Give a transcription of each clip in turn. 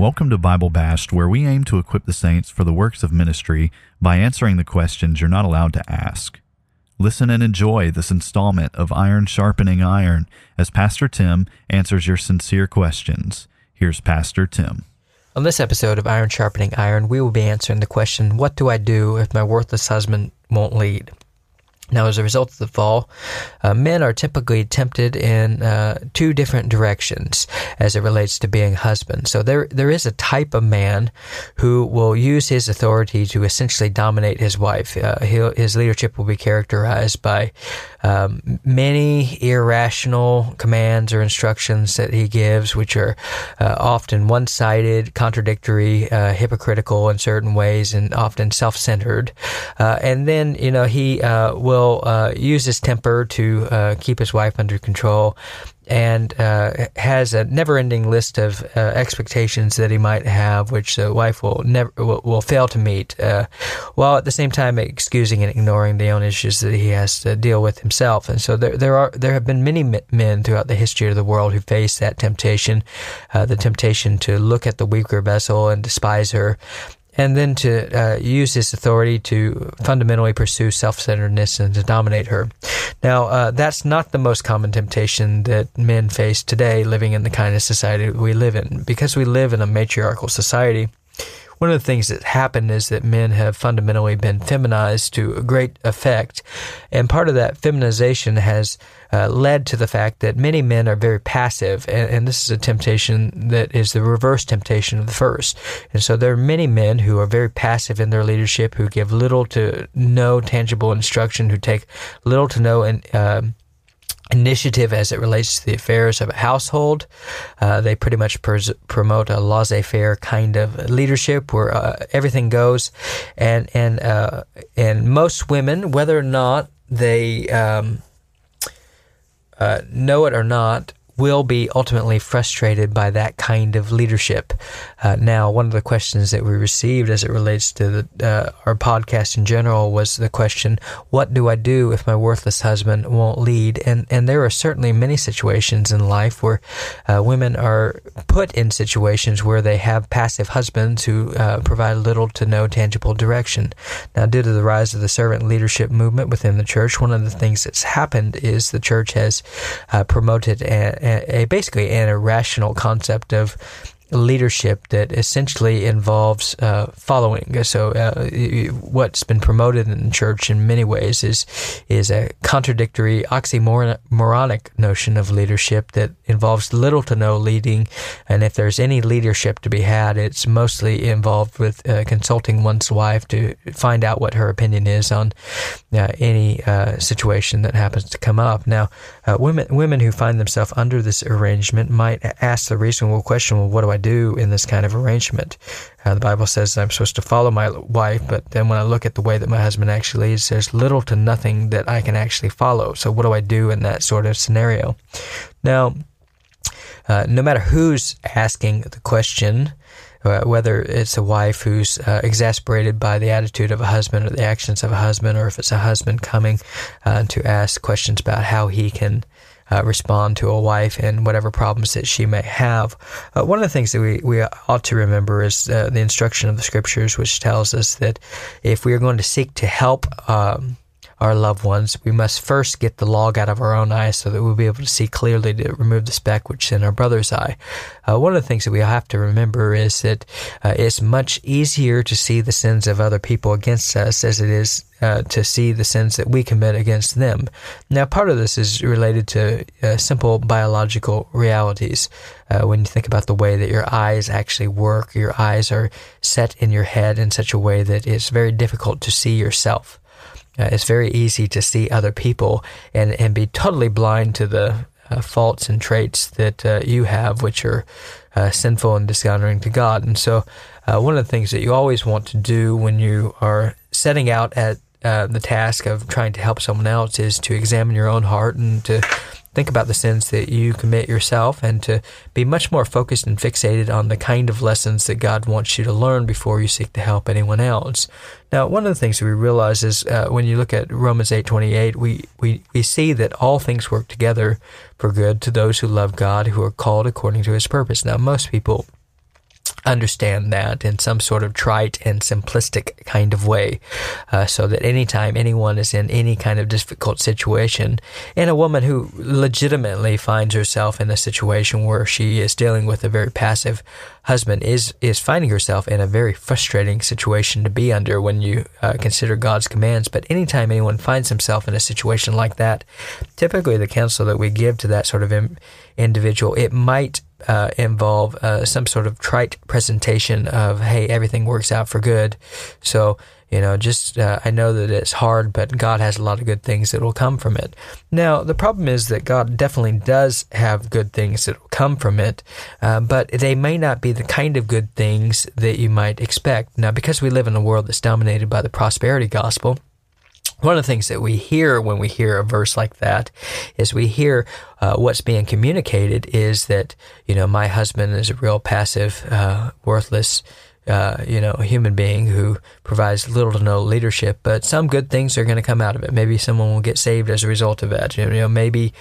Welcome to Bible Bashed, where we aim to equip the saints for the works of ministry by answering the questions you're not allowed to ask. Listen and enjoy this installment of Iron Sharpening Iron as Pastor Tim answers your sincere questions. Here's Pastor Tim. On this episode of Iron Sharpening Iron, we will be answering the question What do I do if my worthless husband won't lead? Now, as a result of the fall, uh, men are typically tempted in uh, two different directions as it relates to being husband. So there, there is a type of man who will use his authority to essentially dominate his wife. Uh, his leadership will be characterized by um, many irrational commands or instructions that he gives, which are uh, often one-sided, contradictory, uh, hypocritical in certain ways, and often self-centered. Uh, and then, you know, he will will uh, use his temper to uh, keep his wife under control and uh, has a never-ending list of uh, expectations that he might have, which the wife will never will, will fail to meet, uh, while at the same time excusing and ignoring the own issues that he has to deal with himself. And so there there are there have been many men throughout the history of the world who face that temptation, uh, the temptation to look at the weaker vessel and despise her, and then to uh, use his authority to fundamentally pursue self-centeredness and to dominate her. Now, uh, that's not the most common temptation that men face today, living in the kind of society we live in. Because we live in a matriarchal society, one of the things that happened is that men have fundamentally been feminized to a great effect. And part of that feminization has uh, led to the fact that many men are very passive. And, and, this is a temptation that is the reverse temptation of the first. And so there are many men who are very passive in their leadership, who give little to no tangible instruction, who take little to no in, uh, initiative as it relates to the affairs of a household. Uh, they pretty much promote a laissez-faire kind of leadership where uh, everything goes, and and uh, and most women, whether or not they um, uh, know it or not, will be ultimately frustrated by that kind of leadership. Uh, now, one of the questions that we received as it relates to the, uh, our podcast in general was the question, "What do I do if my worthless husband won't lead?" And and there are certainly many situations in life where uh, women are put in situations where they have passive husbands who uh, provide little to no tangible direction. Now, due to the rise of the servant leadership movement within the church, one of the things that's happened is the church has uh, promoted a, a, a basically an irrational concept of leadership that essentially involves uh, following. So, uh, what's been promoted in church in many ways is is a contradictory, oxymoronic notion of leadership that involves little to no leading. And if there's any leadership to be had, it's mostly involved with uh, consulting one's wife to find out what her opinion is on uh, any uh, situation that happens to come up. Now, uh, women women who find themselves under this arrangement might ask the reasonable question, "Well, what do I do in this kind of arrangement?" Uh, the Bible says I'm supposed to follow my wife, but then when I look at the way that my husband actually is, there's little to nothing that I can actually follow. So, what do I do in that sort of scenario? Now, uh, no matter who's asking the question, uh, whether it's a wife who's uh, exasperated by the attitude of a husband or the actions of a husband, or if it's a husband coming uh, to ask questions about how he can uh, respond to a wife and whatever problems that she may have. Uh, one of the things that we, we ought to remember is uh, the instruction of the scriptures, which tells us that if we are going to seek to help um, our loved ones, we must first get the log out of our own eye so that we'll be able to see clearly to remove the speck which is in our brother's eye. Uh, one of the things that we have to remember is that uh, it's much easier to see the sins of other people against us as it is uh, to see the sins that we commit against them. Now, part of this is related to uh, simple biological realities. Uh, when you think about the way that your eyes actually work, your eyes are set in your head in such a way that it's very difficult to see yourself. Uh, it's very easy to see other people and, and be totally blind to the uh, faults and traits that uh, you have, which are uh, sinful and dishonoring to God. And so, uh, one of the things that you always want to do when you are setting out at uh, the task of trying to help someone else is to examine your own heart and to think about the sins that you commit yourself and to be much more focused and fixated on the kind of lessons that God wants you to learn before you seek to help anyone else. Now, one of the things that we realize is uh, when you look at Romans 8:28, we, we, we see that all things work together for good to those who love God, who are called according to his purpose. Now, most people understand that in some sort of trite and simplistic kind of way, uh, so that anytime anyone is in any kind of difficult situation, and a woman who legitimately finds herself in a situation where she is dealing with a very passive husband is is finding herself in a very frustrating situation to be under when you uh, consider God's commands. But anytime anyone finds himself in a situation like that, typically the counsel that we give to that sort of individual, it might uh, involve uh, some sort of trite presentation of, hey, everything works out for good. So, you know, just, uh, I know that it's hard, but God has a lot of good things that will come from it. Now, the problem is that God definitely does have good things that will come from it, uh, but they may not be the kind of good things that you might expect. Now, because we live in a world that's dominated by the prosperity gospel, one of the things that we hear when we hear a verse like that is we hear uh, what's being communicated is that you know my husband is a real passive, uh, worthless, uh, you know, human being who provides little to no leadership. But some good things are going to come out of it. Maybe someone will get saved as a result of that. You know, maybe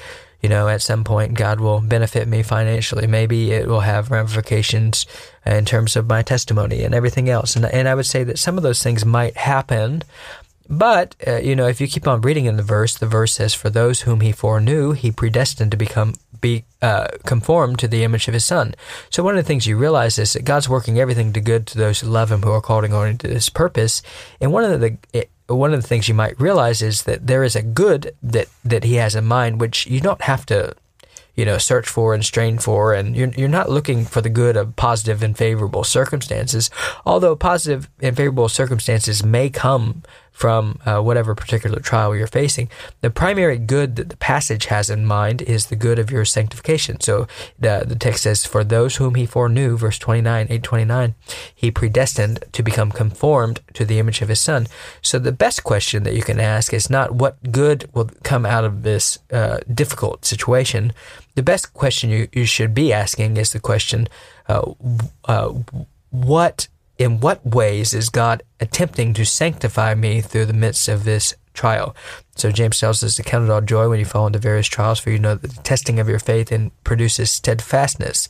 you know, at some point God will benefit me financially. Maybe it will have ramifications in terms of my testimony and everything else. And, and I would say that some of those things might happen, but, uh, you know, if you keep on reading in the verse, the verse says, For those whom he foreknew, he predestined to become be uh, conformed to the image of his son. So one of the things you realize is that God's working everything to good to those who love him, who are called according to his purpose. And one of the it, one of the things you might realize is that there is a good that that he has in mind, which you don't have to you know, search for and strain for, and you're, you're not looking for the good of positive and favorable circumstances, although positive and favorable circumstances may come from uh, whatever particular trial you're facing. The primary good that the passage has in mind is the good of your sanctification. So the, the text says, For those whom he foreknew, verse 29, 829, he predestined to become conformed to the image of his son. So the best question that you can ask is not what good will come out of this uh, difficult situation. The best question you, you should be asking is the question, uh, uh what in what ways is God attempting to sanctify me through the midst of this trial? So James tells us to count it all joy when you fall into various trials, for you know that the testing of your faith and produces steadfastness.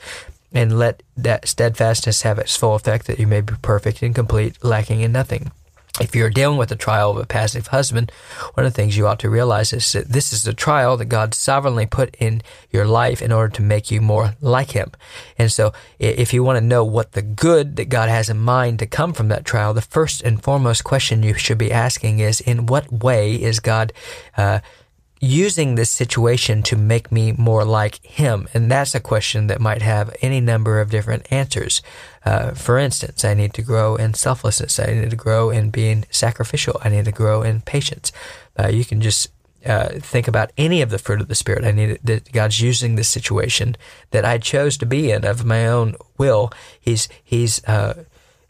And let that steadfastness have its full effect, that you may be perfect and complete, lacking in nothing if you're dealing with the trial of a passive husband, one of the things you ought to realize is that this is a trial that God sovereignly put in your life in order to make you more like Him. And so, if you want to know what the good that God has in mind to come from that trial, the first and foremost question you should be asking is, in what way is God uh, using this situation to make me more like him? And that's a question that might have any number of different answers. Uh, for instance, I need to grow in selflessness. I need to grow in being sacrificial. I need to grow in patience. Uh, you can just uh, think about any of the fruit of the Spirit. I need that God's using this situation that I chose to be in of my own will. He's He's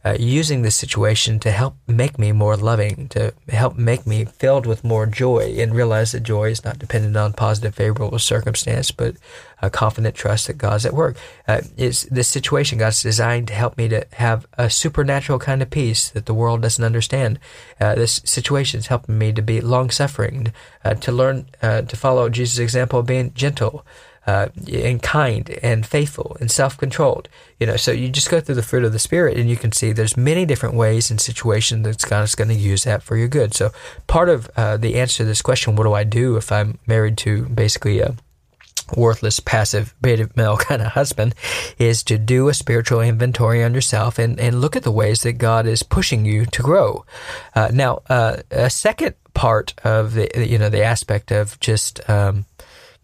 uh, using this situation to help make me more loving, to help make me filled with more joy, and realize that joy is not dependent on positive, favorable circumstance, but a confident trust that God's at work. Uh, is this situation God's designed to help me to have a supernatural kind of peace that the world doesn't understand? Uh, this situation is helping me to be long suffering, uh, to learn uh, to follow Jesus' example of being gentle uh, and kind and faithful and self-controlled. You know, so you just go through the fruit of the spirit, and you can see there's many different ways and situations that God is going to use that for your good. So part of uh, the answer to this question, what do I do if I'm married to basically a worthless, passive, beta male kind of husband is to do a spiritual inventory on yourself and, and look at the ways that God is pushing you to grow. Uh, now, uh, a second part of the, you know, the aspect of just, um,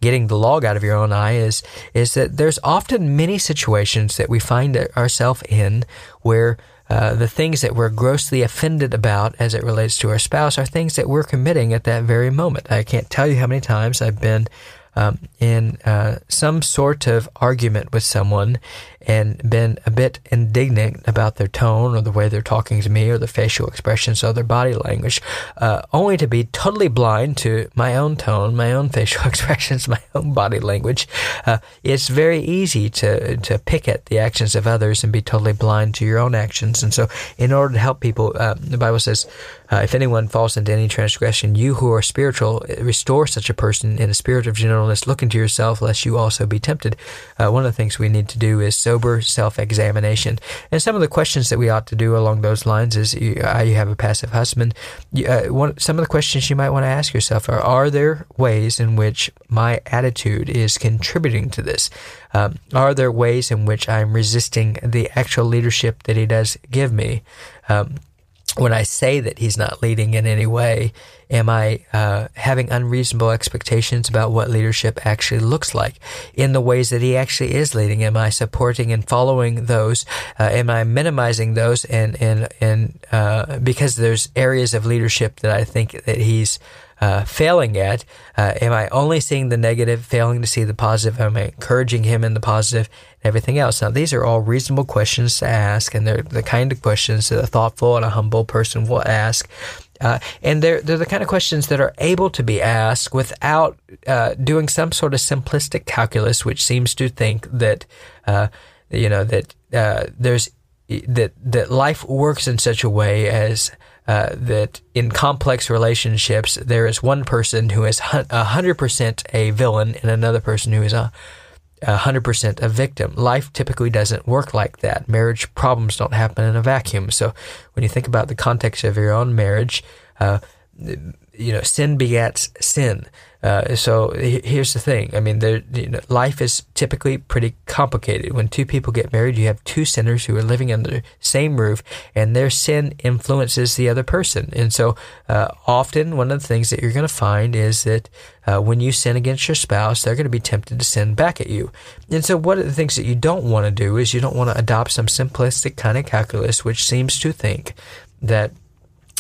getting the log out of your own eye is is that there's often many situations that we find ourselves in where uh, the things that we're grossly offended about as it relates to our spouse are things that we're committing at that very moment. I can't tell you how many times I've been um, in uh, some sort of argument with someone and been a bit indignant about their tone or the way they're talking to me or the facial expressions or their body language, uh, only to be totally blind to my own tone, my own facial expressions, my own body language. Uh, it's very easy to, to pick at the actions of others and be totally blind to your own actions. And so, in order to help people, uh, the Bible says, uh, if anyone falls into any transgression, you who are spiritual, restore such a person in a spirit of gentleness. Look into yourself, lest you also be tempted. Uh, one of the things we need to do is sober self examination. And some of the questions that we ought to do along those lines is you, uh, you have a passive husband. You, uh, one, some of the questions you might want to ask yourself are Are there ways in which my attitude is contributing to this? Um, are there ways in which I'm resisting the actual leadership that he does give me? Um, when I say that he's not leading in any way, am I uh, having unreasonable expectations about what leadership actually looks like in the ways that he actually is leading? Am I supporting and following those? Uh, am I minimizing those? And and and uh, because there's areas of leadership that I think that he's uh, failing at? Uh, am I only seeing the negative, failing to see the positive? Am I encouraging him in the positive and everything else? Now, these are all reasonable questions to ask, and they're the kind of questions that a thoughtful and a humble person will ask. Uh, and they're, they're the kind of questions that are able to be asked without uh, doing some sort of simplistic calculus, which seems to think that, uh, you know, that uh, there's that that life works in such a way as uh, that in complex relationships, there is one person who is 100% a villain and another person who is a 100% a victim. Life typically doesn't work like that. Marriage problems don't happen in a vacuum. So when you think about the context of your own marriage, uh, you know, sin begets sin. Uh, so here's the thing. I mean, you know, life is typically pretty complicated. When two people get married, you have two sinners who are living under the same roof, and their sin influences the other person. And so, uh, often one of the things that you're going to find is that uh, when you sin against your spouse, they're going to be tempted to sin back at you. And so, one of the things that you don't want to do is you don't want to adopt some simplistic kind of calculus, which seems to think that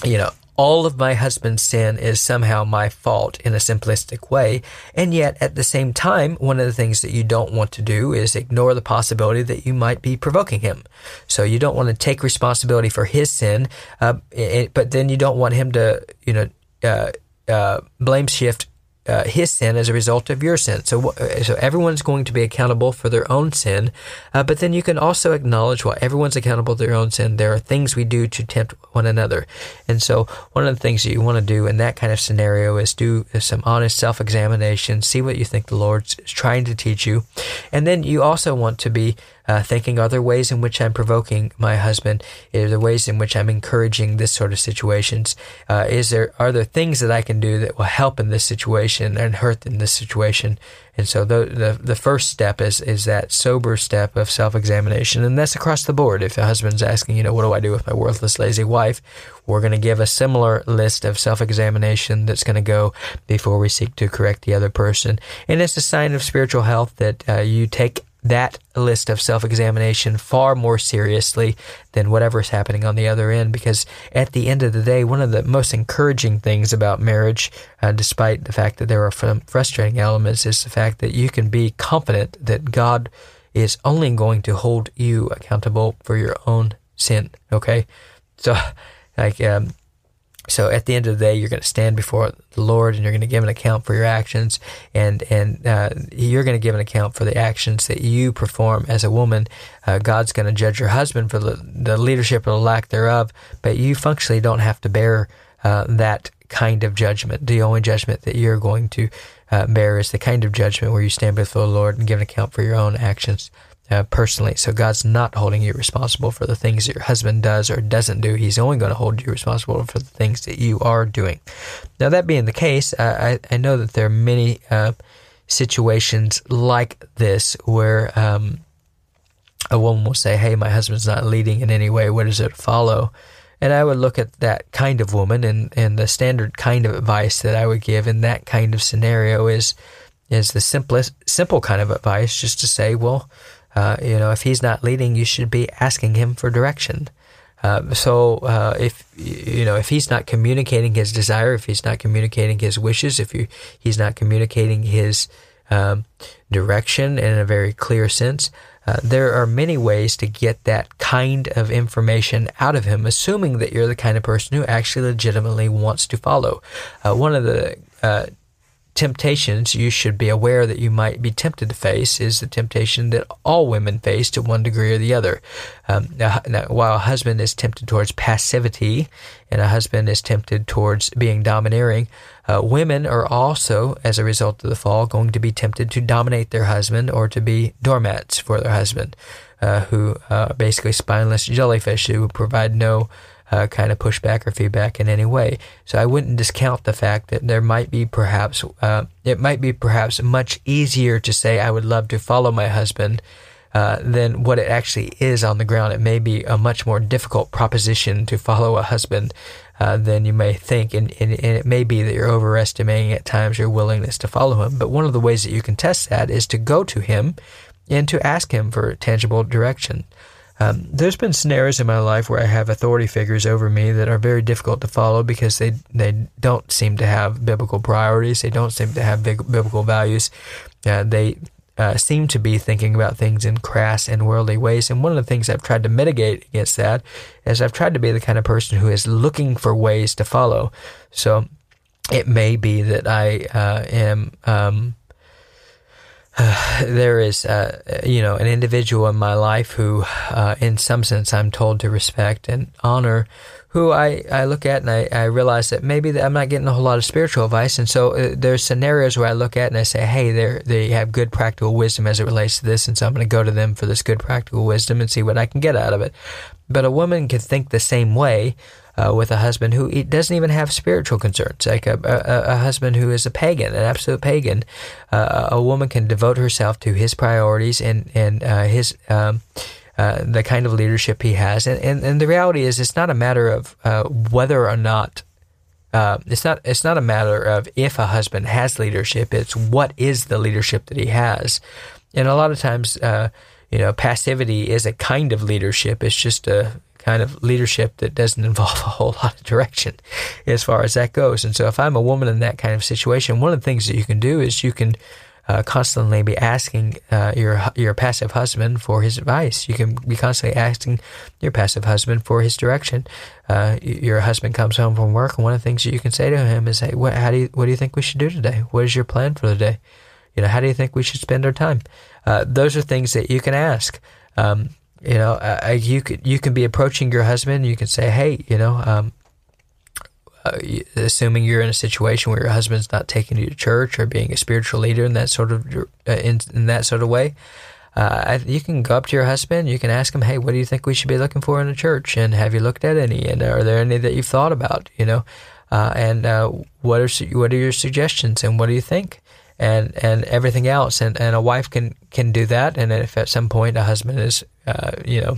you know, all of my husband's sin is somehow my fault in a simplistic way. And yet, at the same time, one of the things that you don't want to do is ignore the possibility that you might be provoking him. So you don't want to take responsibility for his sin, uh, it, but then you don't want him to, you know, uh, uh, blame shift uh, his sin as a result of your sin. So, uh, so everyone's going to be accountable for their own sin, uh, but then you can also acknowledge while everyone's accountable for their own sin, there are things we do to tempt one another. And so, one of the things that you want to do in that kind of scenario is do some honest self-examination, see what you think the Lord's trying to teach you, and then you also want to be uh, thinking, are there ways in which I'm provoking my husband? Are there ways in which I'm encouraging this sort of situations? Uh, is there are there things that I can do that will help in this situation and hurt in this situation? And so the the, the first step is is that sober step of self examination, and that's across the board. If a husband's asking, you know, what do I do with my worthless, lazy wife? We're going to give a similar list of self examination that's going to go before we seek to correct the other person, and it's a sign of spiritual health that uh, you take that list of self examination far more seriously than whatever's happening on the other end. Because at the end of the day, one of the most encouraging things about marriage, uh, despite the fact that there are frustrating elements, is the fact that you can be confident that God is only going to hold you accountable for your own sin. Okay, so like um, so at the end of the day, you're going to stand before the Lord, and you're going to give an account for your actions, and and uh, you're going to give an account for the actions that you perform as a woman. Uh, God's going to judge your husband for the, the leadership or the lack thereof, but you functionally don't have to bear uh, that kind of judgment. The only judgment that you're going to uh, bear is the kind of judgment where you stand before the Lord and give an account for your own actions uh, personally. So God's not holding you responsible for the things that your husband does or doesn't do. He's only going to hold you responsible for the things that you are doing. Now, that being the case, I, I know that there are many uh, situations like this where um, a woman will say, Hey, my husband's not leading in any way. What is it to follow? And I would look at that kind of woman, and, and the standard kind of advice that I would give in that kind of scenario is is the simplest, simple kind of advice, just to say, well, uh, you know, if he's not leading, you should be asking him for direction. Uh, so uh, if you know if he's not communicating his desire, if he's not communicating his wishes, if you, he's not communicating his um, direction in a very clear sense, uh, there are many ways to get that kind of information out of him, assuming that you're the kind of person who actually legitimately wants to follow. Uh, one of the uh, temptations you should be aware that you might be tempted to face is the temptation that all women face to one degree or the other. Um, now, now, while a husband is tempted towards passivity and a husband is tempted towards being domineering, uh, women are also, as a result of the fall, going to be tempted to dominate their husband or to be doormats for their husband, uh, who uh, are basically spineless jellyfish who provide no uh, kind of pushback or feedback in any way. So I wouldn't discount the fact that there might be perhaps, uh, it might be perhaps much easier to say, I would love to follow my husband. Uh, than what it actually is on the ground. It may be a much more difficult proposition to follow a husband uh, than you may think, and, and, and, it may be that you're overestimating at times your willingness to follow him. But one of the ways that you can test that is to go to him and to ask him for tangible direction. Um, there's been scenarios in my life where I have authority figures over me that are very difficult to follow because they they don't seem to have biblical priorities. They don't seem to have big, biblical values. Uh, they uh, seem to be thinking about things in crass and worldly ways. And one of the things I've tried to mitigate against that is I've tried to be the kind of person who is looking for ways to follow. So it may be that I uh, am. Um, there is, uh, you know, an individual in my life who, uh, in some sense, I'm told to respect and honor, who I, I look at and I, I realize that maybe I'm not getting a whole lot of spiritual advice. And so uh, there's scenarios where I look at and I say, hey, they they have good practical wisdom as it relates to this. And so I'm going to go to them for this good practical wisdom and see what I can get out of it. But a woman can think the same way uh, with a husband who doesn't even have spiritual concerns, like a, a, a husband who is a pagan, an absolute pagan. Uh, a woman can devote herself to his priorities and and uh, his. Um, uh, the kind of leadership he has, and, and, and the reality is, it's not a matter of uh, whether or not uh, it's not it's not a matter of if a husband has leadership. It's what is the leadership that he has, and a lot of times, uh, you know, passivity is a kind of leadership. It's just a kind of leadership that doesn't involve a whole lot of direction as far as that goes. And so, if I'm a woman in that kind of situation, one of the things that you can do is you can uh, constantly be asking uh, your your passive husband for his advice. You can be constantly asking your passive husband for his direction. Uh, your husband comes home from work, and one of the things that you can say to him is, "Hey, what, how do you, what do you think we should do today? What is your plan for the day? You know, how do you think we should spend our time?" Uh, those are things that you can ask. Um, you know, uh, you could you can be approaching your husband. You can say, "Hey, you know, um, uh, assuming you're in a situation where your husband's not taking you to church or being a spiritual leader in that sort of uh, in, in that sort of way." Uh, you can go up to your husband. You can ask him, "Hey, what do you think we should be looking for in a church? And have you looked at any? And are there any that you've thought about? You know, uh, and uh, what are what are your suggestions? And what do you think?" And and everything else. And and a wife can can do that. And if at some point a husband is uh, you know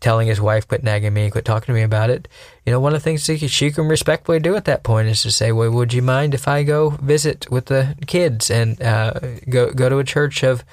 telling his wife quit nagging me quit talking to me about it you know one of the things that she can respectfully do at that point is to say well would you mind if i go visit with the kids and uh, go go to a church of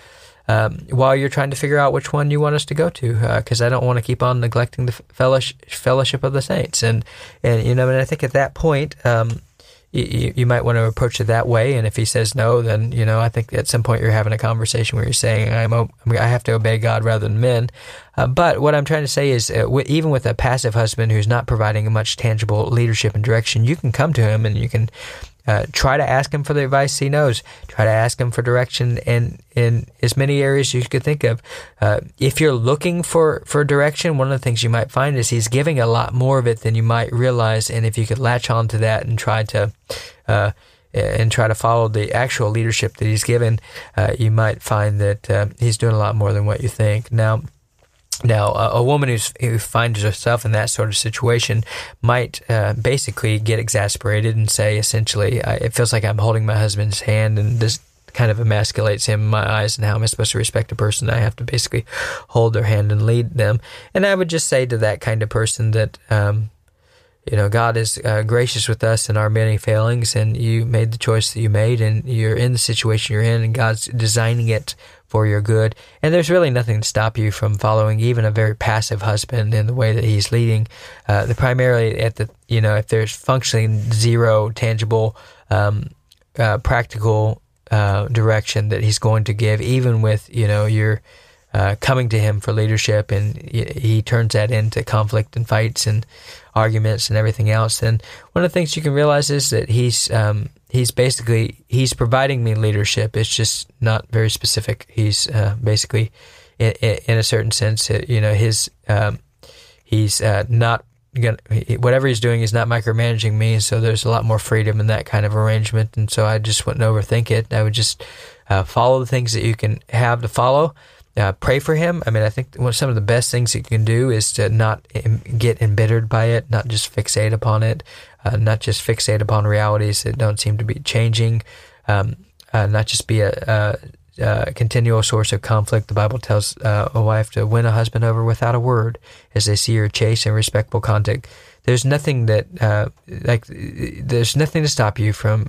um, while you're trying to figure out which one you want us to go to, because uh, I don't want to keep on neglecting the fellowship, fellowship of the saints, and and you know, and I think at that point, um, you, you might want to approach it that way. And if he says no, then you know I think at some point you're having a conversation where you're saying I'm I have to obey God rather than men. Uh, but what I'm trying to say is, uh, w- even with a passive husband who's not providing much tangible leadership and direction, you can come to him and you can uh, try to ask him for the advice he knows. Try to ask him for direction in, in as many areas as you could think of. Uh, if you're looking for, for direction, one of the things you might find is he's giving a lot more of it than you might realize. And if you could latch on to that and try to, uh, and try to follow the actual leadership that he's given, uh, you might find that uh, he's doing a lot more than what you think. Now, now, a woman who finds herself in that sort of situation might uh, basically get exasperated and say, essentially, it feels like I'm holding my husband's hand and this kind of emasculates him in my eyes. And how am I supposed to respect a person? I have to basically hold their hand and lead them. And I would just say to that kind of person that, um, you know, God is uh, gracious with us in our many failings, and you made the choice that you made, and you're in the situation you're in, and God's designing it for your good. And there's really nothing to stop you from following even a very passive husband in the way that he's leading. Uh, the primarily at the you know if there's functionally zero tangible, um, uh, practical uh, direction that he's going to give, even with you know your uh, coming to him for leadership, and he turns that into conflict and fights and arguments and everything else. Then one of the things you can realize is that he's um, he's basically he's providing me leadership. It's just not very specific. He's uh, basically, in, in, a certain sense, uh, you know, his um, he's uh, not gonna whatever he's doing is not micromanaging me. So there's a lot more freedom in that kind of arrangement. And so I just wouldn't overthink it. I would just uh, follow the things that you can have to follow. Uh, pray for him. I mean, I think one some of the best things you can do is to not get embittered by it, not just fixate upon it, uh, not just fixate upon realities that don't seem to be changing, um, uh, not just be a, a, a, continual source of conflict. The Bible tells uh, a wife to win a husband over without a word as they see her chaste and respectful conduct. There's nothing that uh, like there's nothing to stop you from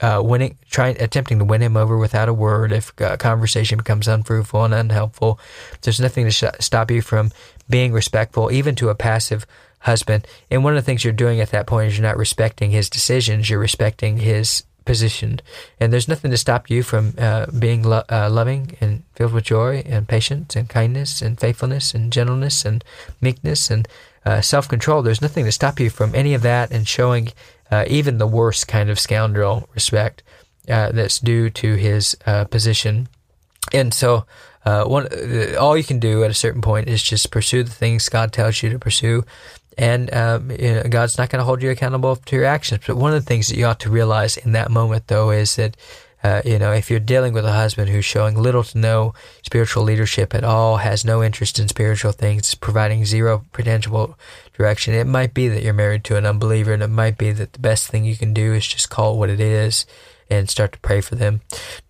uh, winning, trying, attempting to win him over without a word. If a conversation becomes unfruitful and unhelpful, there's nothing to sh- stop you from being respectful, even to a passive husband. And one of the things you're doing at that point is you're not respecting his decisions, you're respecting his position. And there's nothing to stop you from uh, being lo- uh, loving and filled with joy and patience and kindness and faithfulness and gentleness and meekness and uh, self control. There's nothing to stop you from any of that and showing uh, even the worst kind of scoundrel respect uh, that's due to his uh, position. And so, one, all you can do at a certain point is just pursue the things God tells you to pursue and um, you know, God's not going to hold you accountable to your actions. But one of the things that you ought to realize in that moment, though, is that uh, you know if you're dealing with a husband who's showing little to no spiritual leadership at all, has no interest in spiritual things, providing zero potential direction, it might be that you're married to an unbeliever, and it might be that the best thing you can do is just call it what it is and start to pray for them.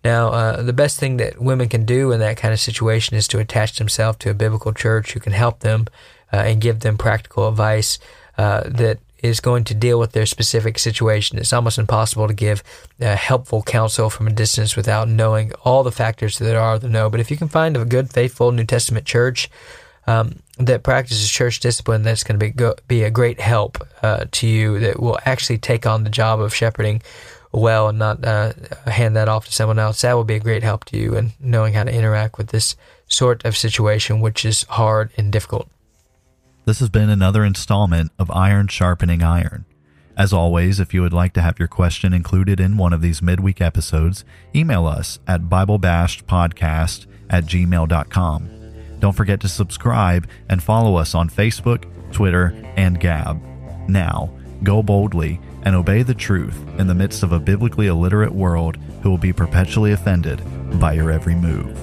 Now, uh, the best thing that women can do in that kind of situation is to attach themselves to a biblical church who can help them uh, and give them practical advice uh, that is going to deal with their specific situation. It's almost impossible to give uh, helpful counsel from a distance without knowing all the factors that are there know. But if you can find a good, faithful New Testament church um, that practices church discipline, that's going to be go, be a great help uh, to you. That will actually take on the job of shepherding well and not uh, hand that off to someone else. That will be a great help to you in knowing how to interact with this sort of situation, which is hard and difficult. This has been another installment of Iron Sharpening Iron. As always, if you would like to have your question included in one of these midweek episodes, email us at BibleBashedPodcast at gmail.com. Don't forget to subscribe and follow us on Facebook, Twitter, and Gab. Now, go boldly and obey the truth in the midst of a biblically illiterate world who will be perpetually offended by your every move.